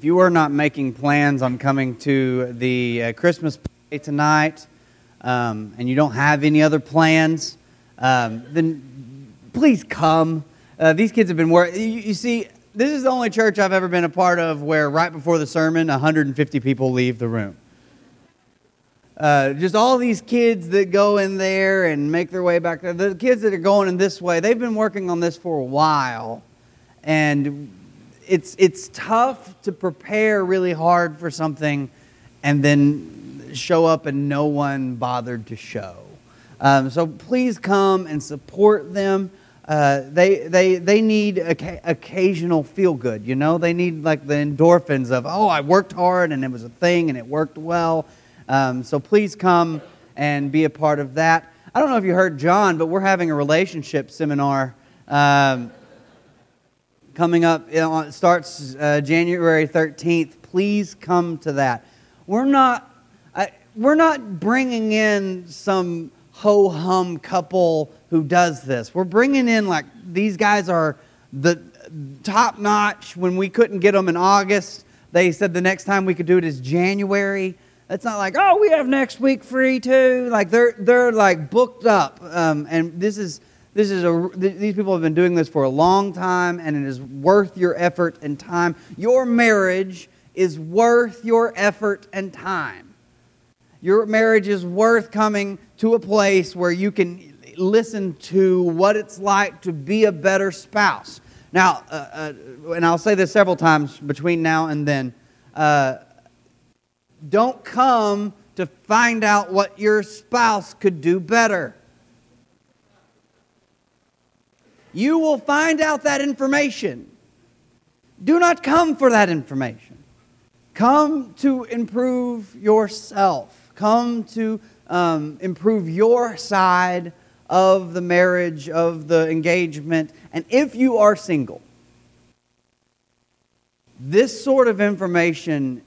If you are not making plans on coming to the uh, Christmas party tonight, um, and you don't have any other plans, um, then please come. Uh, these kids have been working. You, you see, this is the only church I've ever been a part of where right before the sermon, 150 people leave the room. Uh, just all these kids that go in there and make their way back there. The kids that are going in this way, they've been working on this for a while. And it's, it's tough to prepare really hard for something and then show up and no one bothered to show. Um, so please come and support them. Uh, they, they, they need occasional feel good, you know? They need like the endorphins of, oh, I worked hard and it was a thing and it worked well. Um, so please come and be a part of that. I don't know if you heard John, but we're having a relationship seminar um, coming up. It starts uh, January 13th. Please come to that. We're not, I, we're not bringing in some ho hum couple who does this. We're bringing in like these guys are the top notch. When we couldn't get them in August, they said the next time we could do it is January. It's not like, oh, we have next week free too. Like they're they're like booked up, um, and this is this is a these people have been doing this for a long time, and it is worth your effort and time. Your marriage is worth your effort and time. Your marriage is worth coming to a place where you can listen to what it's like to be a better spouse. Now, uh, uh, and I'll say this several times between now and then. Uh, don't come to find out what your spouse could do better. You will find out that information. Do not come for that information. Come to improve yourself. Come to um, improve your side of the marriage, of the engagement. And if you are single, this sort of information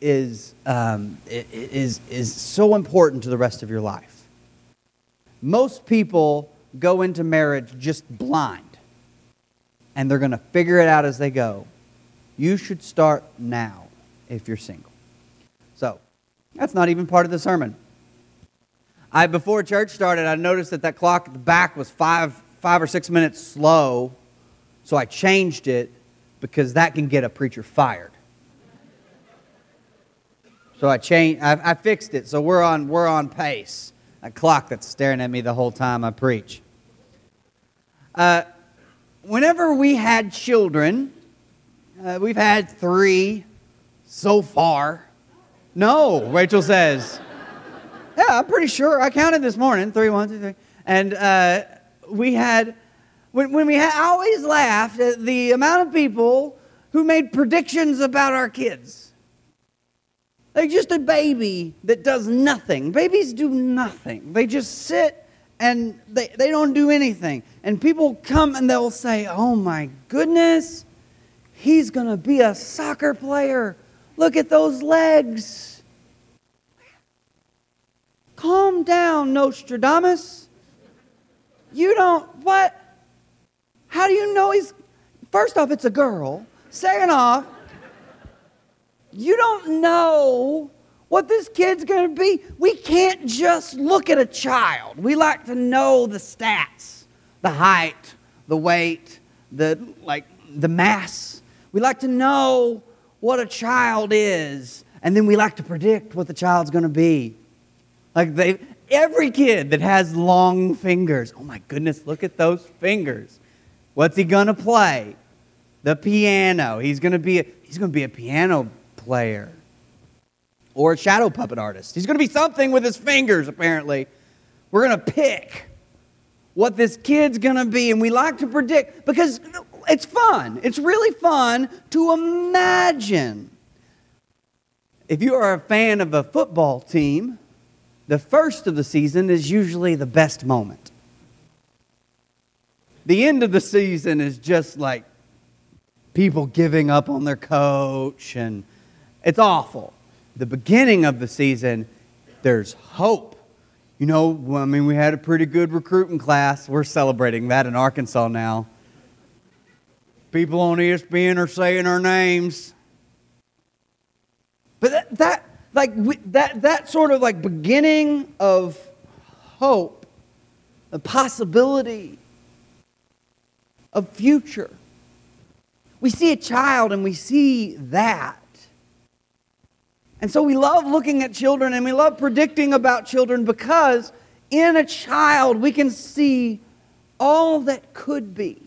is, um, is, is so important to the rest of your life. Most people go into marriage just blind, and they're going to figure it out as they go. You should start now if you're single. So, that's not even part of the sermon. I, before church started, I noticed that that clock at the back was five, five or six minutes slow, so I changed it because that can get a preacher fired. So I changed, I, I fixed it. So we're on, we're on pace. A clock that's staring at me the whole time I preach. Uh, whenever we had children, uh, we've had three so far. No, Rachel says. Yeah, I'm pretty sure. I counted this morning. Three, one, two, three. And uh, we had, when, when we had, I always laughed at the amount of people who made predictions about our kids. Like just a baby that does nothing. Babies do nothing. They just sit and they, they don't do anything. And people come and they'll say, Oh my goodness, he's going to be a soccer player. Look at those legs. Calm down, Nostradamus. You don't, what? How do you know he's, first off, it's a girl. Second off, you don't know what this kid's going to be. We can't just look at a child. We like to know the stats, the height, the weight, the like the mass. We like to know what a child is, and then we like to predict what the child's going to be. Like they every kid that has long fingers. Oh my goodness, look at those fingers. What's he going to play? The piano. He's going to be a, he's going to be a piano player or a shadow puppet artist. He's going to be something with his fingers, apparently. We're going to pick what this kid's going to be, and we like to predict because it's fun. It's really fun to imagine. If you are a fan of a football team, the first of the season is usually the best moment. The end of the season is just like people giving up on their coach and it's awful. The beginning of the season, there's hope. You know, I mean, we had a pretty good recruiting class. We're celebrating that in Arkansas now. People on ESPN are saying our names. But that, that like that, that sort of like beginning of hope, a possibility of future. We see a child and we see that. And so we love looking at children and we love predicting about children because in a child we can see all that could be,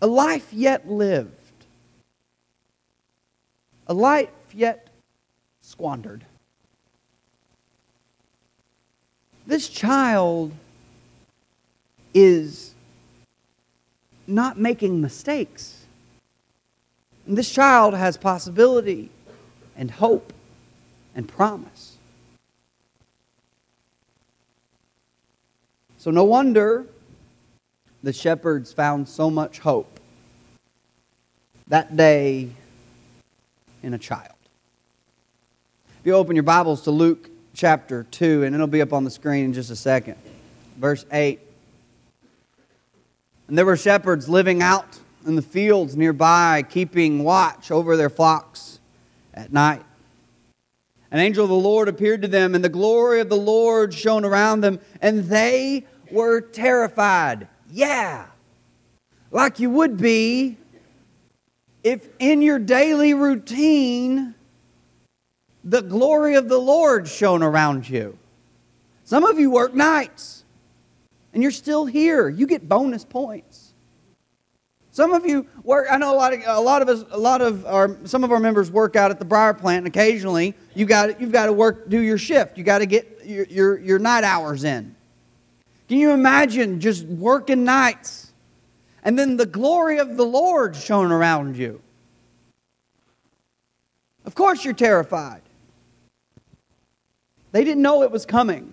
a life yet lived, a life yet squandered. This child is not making mistakes. And this child has possibility and hope and promise. So, no wonder the shepherds found so much hope that day in a child. If you open your Bibles to Luke chapter 2, and it'll be up on the screen in just a second, verse 8. And there were shepherds living out in the fields nearby, keeping watch over their flocks at night. An angel of the Lord appeared to them, and the glory of the Lord shone around them, and they were terrified. Yeah, like you would be if in your daily routine the glory of the Lord shone around you. Some of you work nights and you're still here. You get bonus points. Some of you work. I know a lot of a lot of us, a lot of our some of our members work out at the Briar Plant, and occasionally you got you've got to work do your shift. You got to get your, your your night hours in. Can you imagine just working nights, and then the glory of the Lord shone around you? Of course, you're terrified. They didn't know it was coming.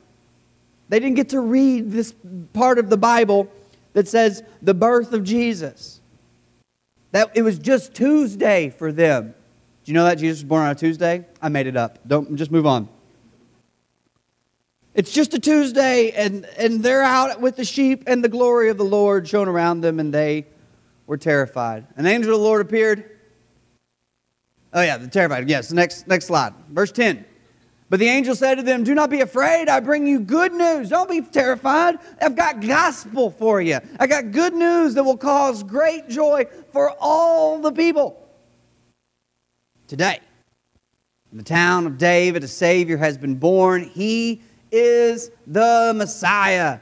They didn't get to read this part of the Bible that says the birth of Jesus. That it was just Tuesday for them. Do you know that Jesus was born on a Tuesday? I made it up. Don't just move on. It's just a Tuesday, and, and they're out with the sheep, and the glory of the Lord shone around them, and they were terrified. An angel of the Lord appeared. Oh, yeah, the terrified. Yes, next, next slide. Verse 10. But the angel said to them, Do not be afraid. I bring you good news. Don't be terrified. I've got gospel for you. I got good news that will cause great joy for all the people. Today, in the town of David, a Savior has been born. He is the Messiah,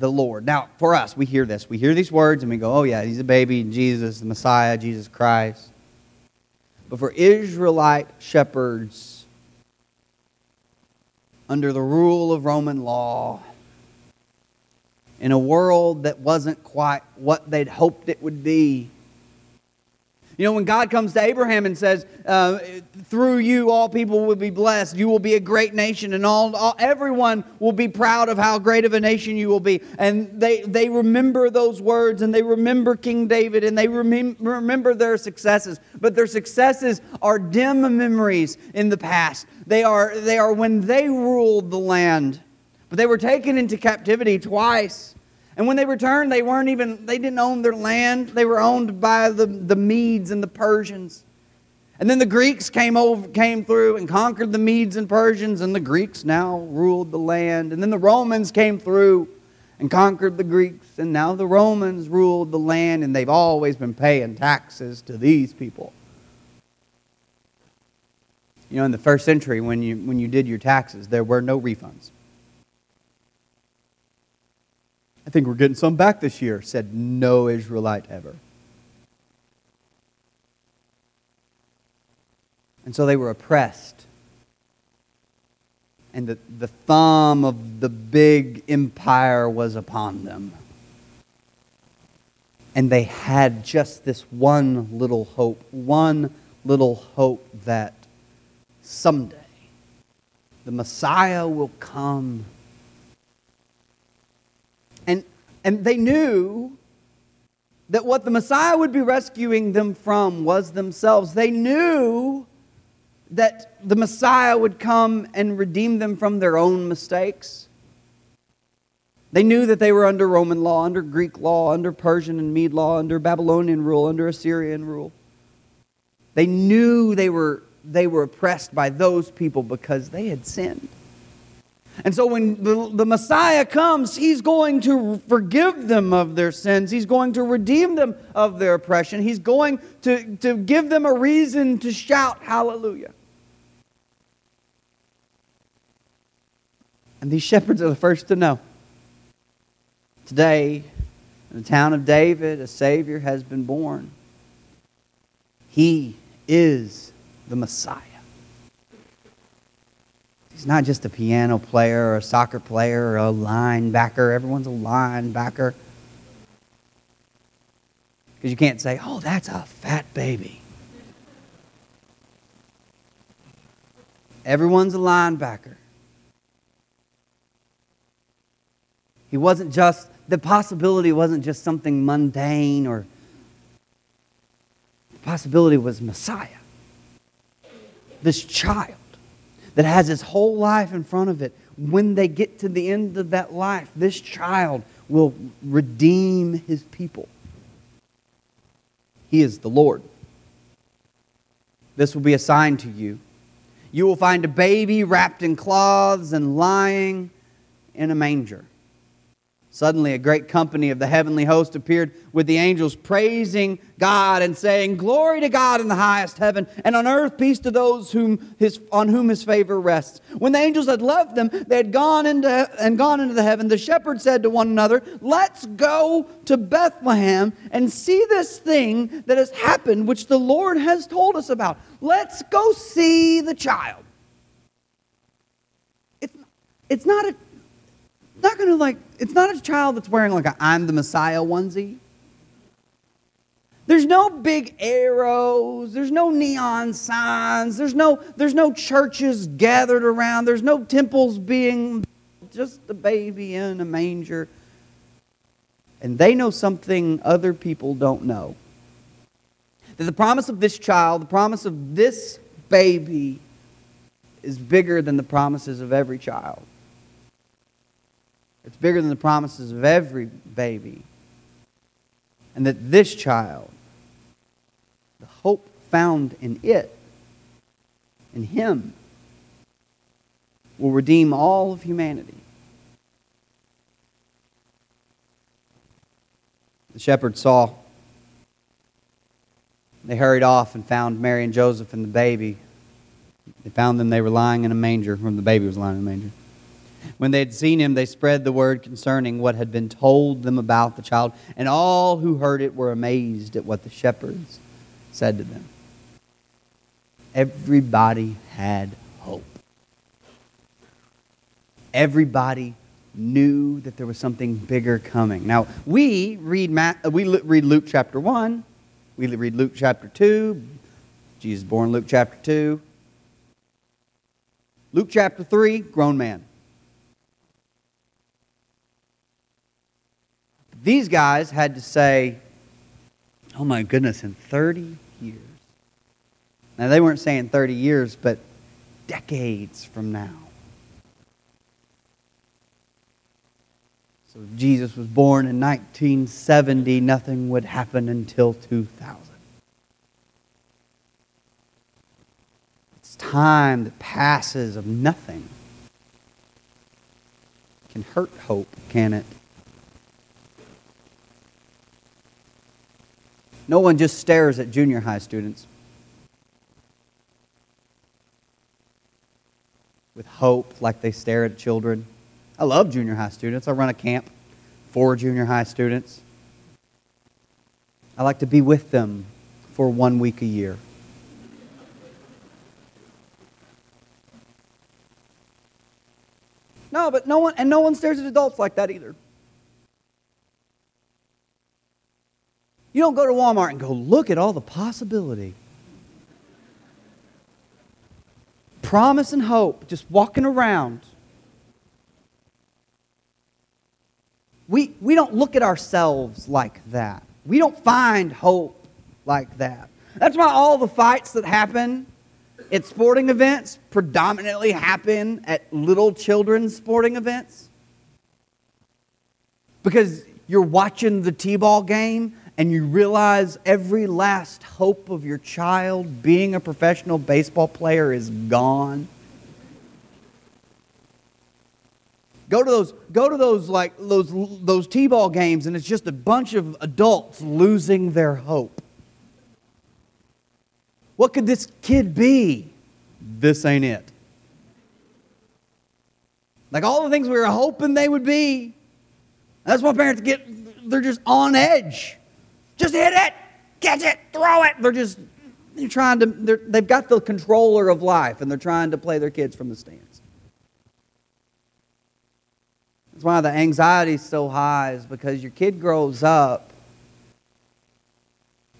the Lord. Now, for us, we hear this. We hear these words and we go, Oh, yeah, he's a baby, Jesus, the Messiah, Jesus Christ. But for Israelite shepherds, under the rule of Roman law in a world that wasn't quite what they'd hoped it would be. You know, when God comes to Abraham and says, uh, "Through you, all people will be blessed. You will be a great nation, and all, all, everyone will be proud of how great of a nation you will be." And they they remember those words, and they remember King David, and they remem- remember their successes. But their successes are dim memories in the past. They are they are when they ruled the land, but they were taken into captivity twice. And when they returned, they weren't even, they didn't own their land. They were owned by the, the Medes and the Persians. And then the Greeks came over, came through and conquered the Medes and Persians, and the Greeks now ruled the land. And then the Romans came through and conquered the Greeks, and now the Romans ruled the land, and they've always been paying taxes to these people. You know, in the first century, when you, when you did your taxes, there were no refunds. I think we're getting some back this year, said no Israelite ever. And so they were oppressed. And the, the thumb of the big empire was upon them. And they had just this one little hope, one little hope that someday the Messiah will come And they knew that what the Messiah would be rescuing them from was themselves. They knew that the Messiah would come and redeem them from their own mistakes. They knew that they were under Roman law, under Greek law, under Persian and Mede law, under Babylonian rule, under Assyrian rule. They knew they were, they were oppressed by those people because they had sinned. And so when the, the Messiah comes, he's going to forgive them of their sins. He's going to redeem them of their oppression. He's going to, to give them a reason to shout hallelujah. And these shepherds are the first to know. Today, in the town of David, a Savior has been born. He is the Messiah. He's not just a piano player or a soccer player or a linebacker. Everyone's a linebacker. Because you can't say, oh, that's a fat baby. Everyone's a linebacker. He wasn't just, the possibility wasn't just something mundane or, the possibility was Messiah. This child that has his whole life in front of it. When they get to the end of that life, this child will redeem his people. He is the Lord. This will be a sign to you. You will find a baby wrapped in cloths and lying in a manger. Suddenly, a great company of the heavenly host appeared with the angels, praising God and saying, Glory to God in the highest heaven, and on earth peace to those whom his, on whom his favor rests. When the angels had left them, they had gone into, and gone into the heaven. The shepherds said to one another, Let's go to Bethlehem and see this thing that has happened, which the Lord has told us about. Let's go see the child. It's, it's not a not going to like, it's not a child that's wearing like a I'm the Messiah onesie. There's no big arrows, there's no neon signs, there's no, there's no churches gathered around, there's no temples being, just a baby in a manger. And they know something other people don't know. That the promise of this child, the promise of this baby, is bigger than the promises of every child. It's bigger than the promises of every baby. And that this child, the hope found in it, in Him, will redeem all of humanity. The shepherds saw. They hurried off and found Mary and Joseph and the baby. They found them, they were lying in a manger, when the baby was lying in a manger. When they had seen him, they spread the word concerning what had been told them about the child, and all who heard it were amazed at what the shepherds said to them. Everybody had hope. Everybody knew that there was something bigger coming. Now, we read, uh, we read Luke chapter 1, we read Luke chapter 2, Jesus born Luke chapter 2. Luke chapter 3, grown man. These guys had to say, oh my goodness, in 30 years. Now, they weren't saying 30 years, but decades from now. So, Jesus was born in 1970, nothing would happen until 2000. It's time that passes of nothing. Can hurt hope, can it? No one just stares at junior high students with hope like they stare at children. I love junior high students. I run a camp for junior high students. I like to be with them for one week a year. No, but no one, and no one stares at adults like that either. You don't go to Walmart and go, look at all the possibility. Promise and hope, just walking around. We, we don't look at ourselves like that. We don't find hope like that. That's why all the fights that happen at sporting events predominantly happen at little children's sporting events. Because you're watching the T ball game and you realize every last hope of your child being a professional baseball player is gone? Go to those, go to those like those those T-ball games, and it's just a bunch of adults losing their hope. What could this kid be? This ain't it. Like all the things we were hoping they would be. That's why parents get, they're just on edge. Just hit it, catch it, throw it. They're just, they're trying to, they're, they've got the controller of life and they're trying to play their kids from the stands. That's why the anxiety is so high, is because your kid grows up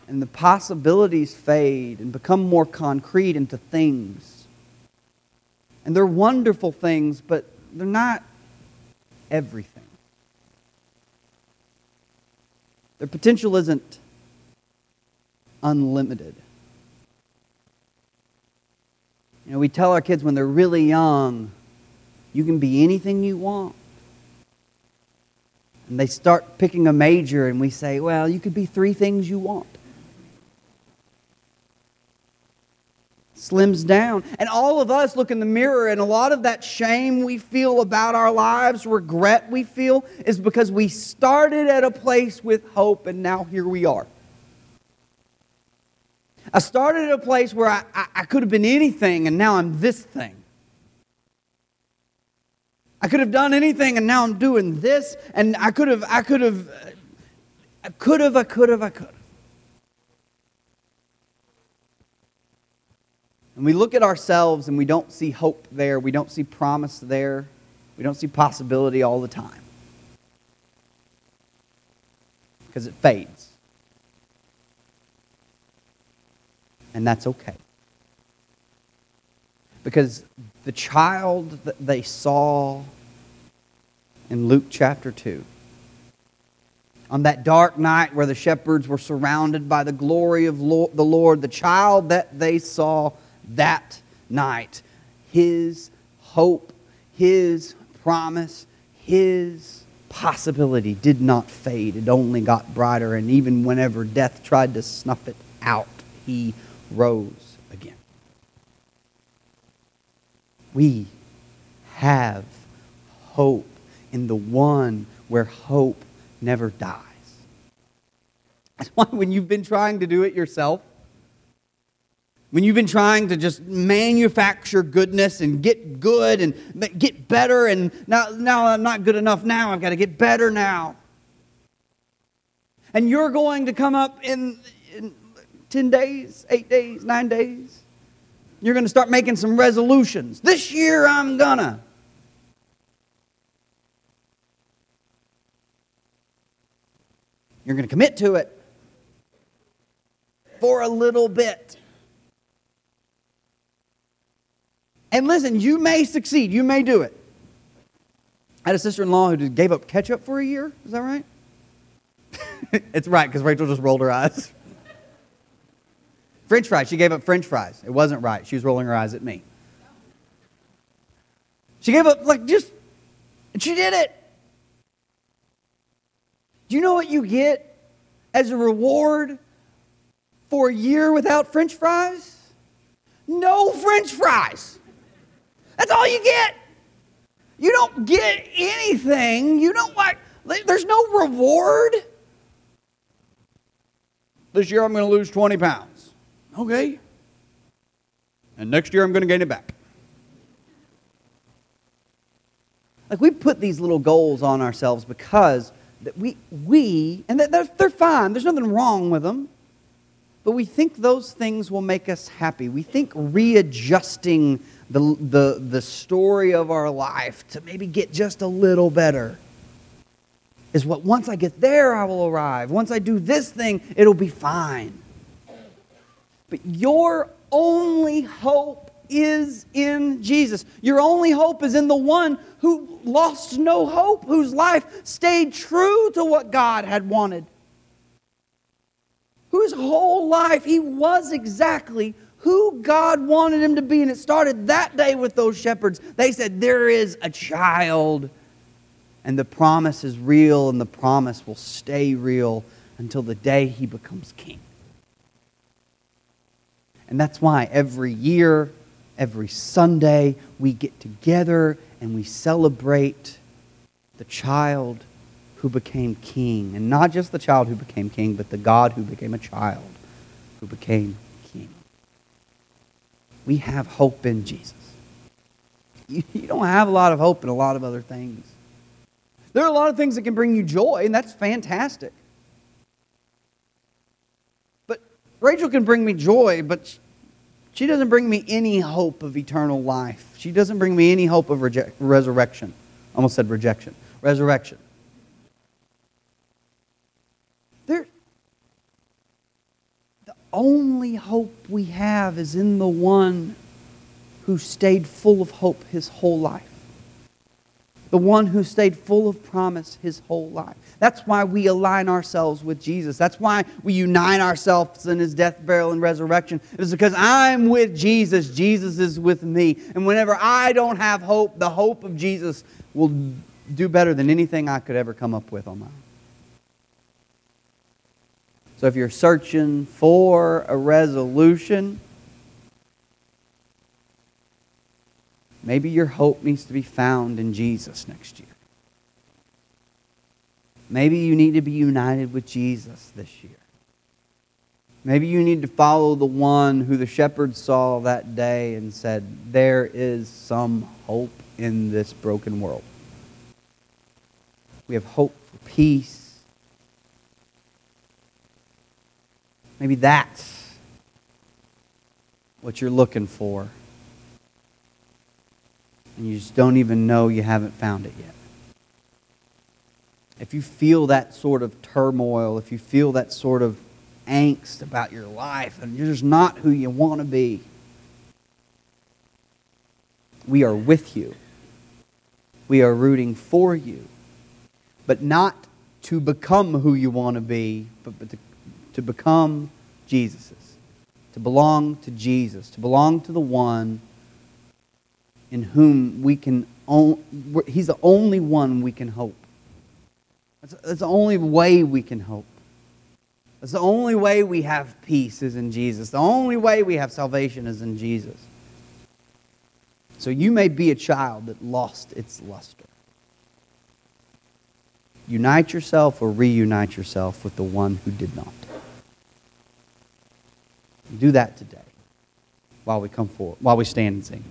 and the possibilities fade and become more concrete into things. And they're wonderful things, but they're not everything. Their potential isn't unlimited. You know, we tell our kids when they're really young, you can be anything you want. And they start picking a major, and we say, well, you could be three things you want. Slims down. And all of us look in the mirror, and a lot of that shame we feel about our lives, regret we feel, is because we started at a place with hope, and now here we are. I started at a place where I, I, I could have been anything, and now I'm this thing. I could have done anything, and now I'm doing this, and I could have, I could have, I could have, I could have, I could have. And we look at ourselves and we don't see hope there, we don't see promise there, we don't see possibility all the time. Because it fades. And that's okay. Because the child that they saw in Luke chapter 2, on that dark night where the shepherds were surrounded by the glory of the Lord, the child that they saw that night. His hope, His promise, His possibility did not fade. It only got brighter. And even whenever death tried to snuff it out, He rose again. We have hope in the one where hope never dies. That's why when you've been trying to do it yourself, when you've been trying to just manufacture goodness and get good and get better, and now, now I'm not good enough now, I've got to get better now. And you're going to come up in, in 10 days, 8 days, 9 days. You're going to start making some resolutions. This year I'm gonna. You're going to commit to it for a little bit. And listen, you may succeed, you may do it. I had a sister in law who just gave up ketchup for a year. Is that right? it's right, because Rachel just rolled her eyes. French fries. She gave up French fries. It wasn't right. She was rolling her eyes at me. She gave up, like, just, and she did it. Do you know what you get as a reward for a year without French fries? No French fries. That's all you get. You don't get anything. You don't like, there's no reward. This year I'm going to lose 20 pounds. Okay. And next year I'm going to gain it back. Like we put these little goals on ourselves because that we, we and they're, they're fine. There's nothing wrong with them. But we think those things will make us happy. We think readjusting the, the, the story of our life to maybe get just a little better is what once I get there, I will arrive. Once I do this thing, it'll be fine. But your only hope is in Jesus. Your only hope is in the one who lost no hope, whose life stayed true to what God had wanted. Whose whole life he was exactly who God wanted him to be. And it started that day with those shepherds. They said, There is a child. And the promise is real, and the promise will stay real until the day he becomes king. And that's why every year, every Sunday, we get together and we celebrate the child who became king. And not just the child who became king, but the God who became a child who became. We have hope in Jesus. You, you don't have a lot of hope in a lot of other things. There are a lot of things that can bring you joy, and that's fantastic. But Rachel can bring me joy, but she doesn't bring me any hope of eternal life. She doesn't bring me any hope of reject, resurrection. Almost said rejection. Resurrection. There, the only hope we have is in the one who stayed full of hope his whole life the one who stayed full of promise his whole life. That's why we align ourselves with Jesus. That's why we unite ourselves in his death, burial, and resurrection. It is because I'm with Jesus, Jesus is with me. And whenever I don't have hope, the hope of Jesus will do better than anything I could ever come up with on my own. So if you're searching for a resolution, Maybe your hope needs to be found in Jesus next year. Maybe you need to be united with Jesus this year. Maybe you need to follow the one who the shepherds saw that day and said, There is some hope in this broken world. We have hope for peace. Maybe that's what you're looking for and you just don't even know you haven't found it yet. If you feel that sort of turmoil, if you feel that sort of angst about your life, and you're just not who you want to be, we are with you. We are rooting for you. But not to become who you want to be, but, but to, to become Jesus's. To belong to Jesus, to belong to the one in whom we can, own he's the only one we can hope. That's, that's the only way we can hope. That's the only way we have peace is in Jesus. The only way we have salvation is in Jesus. So you may be a child that lost its luster. Unite yourself or reunite yourself with the one who did not. Do that today while we come forward, while we stand and sing.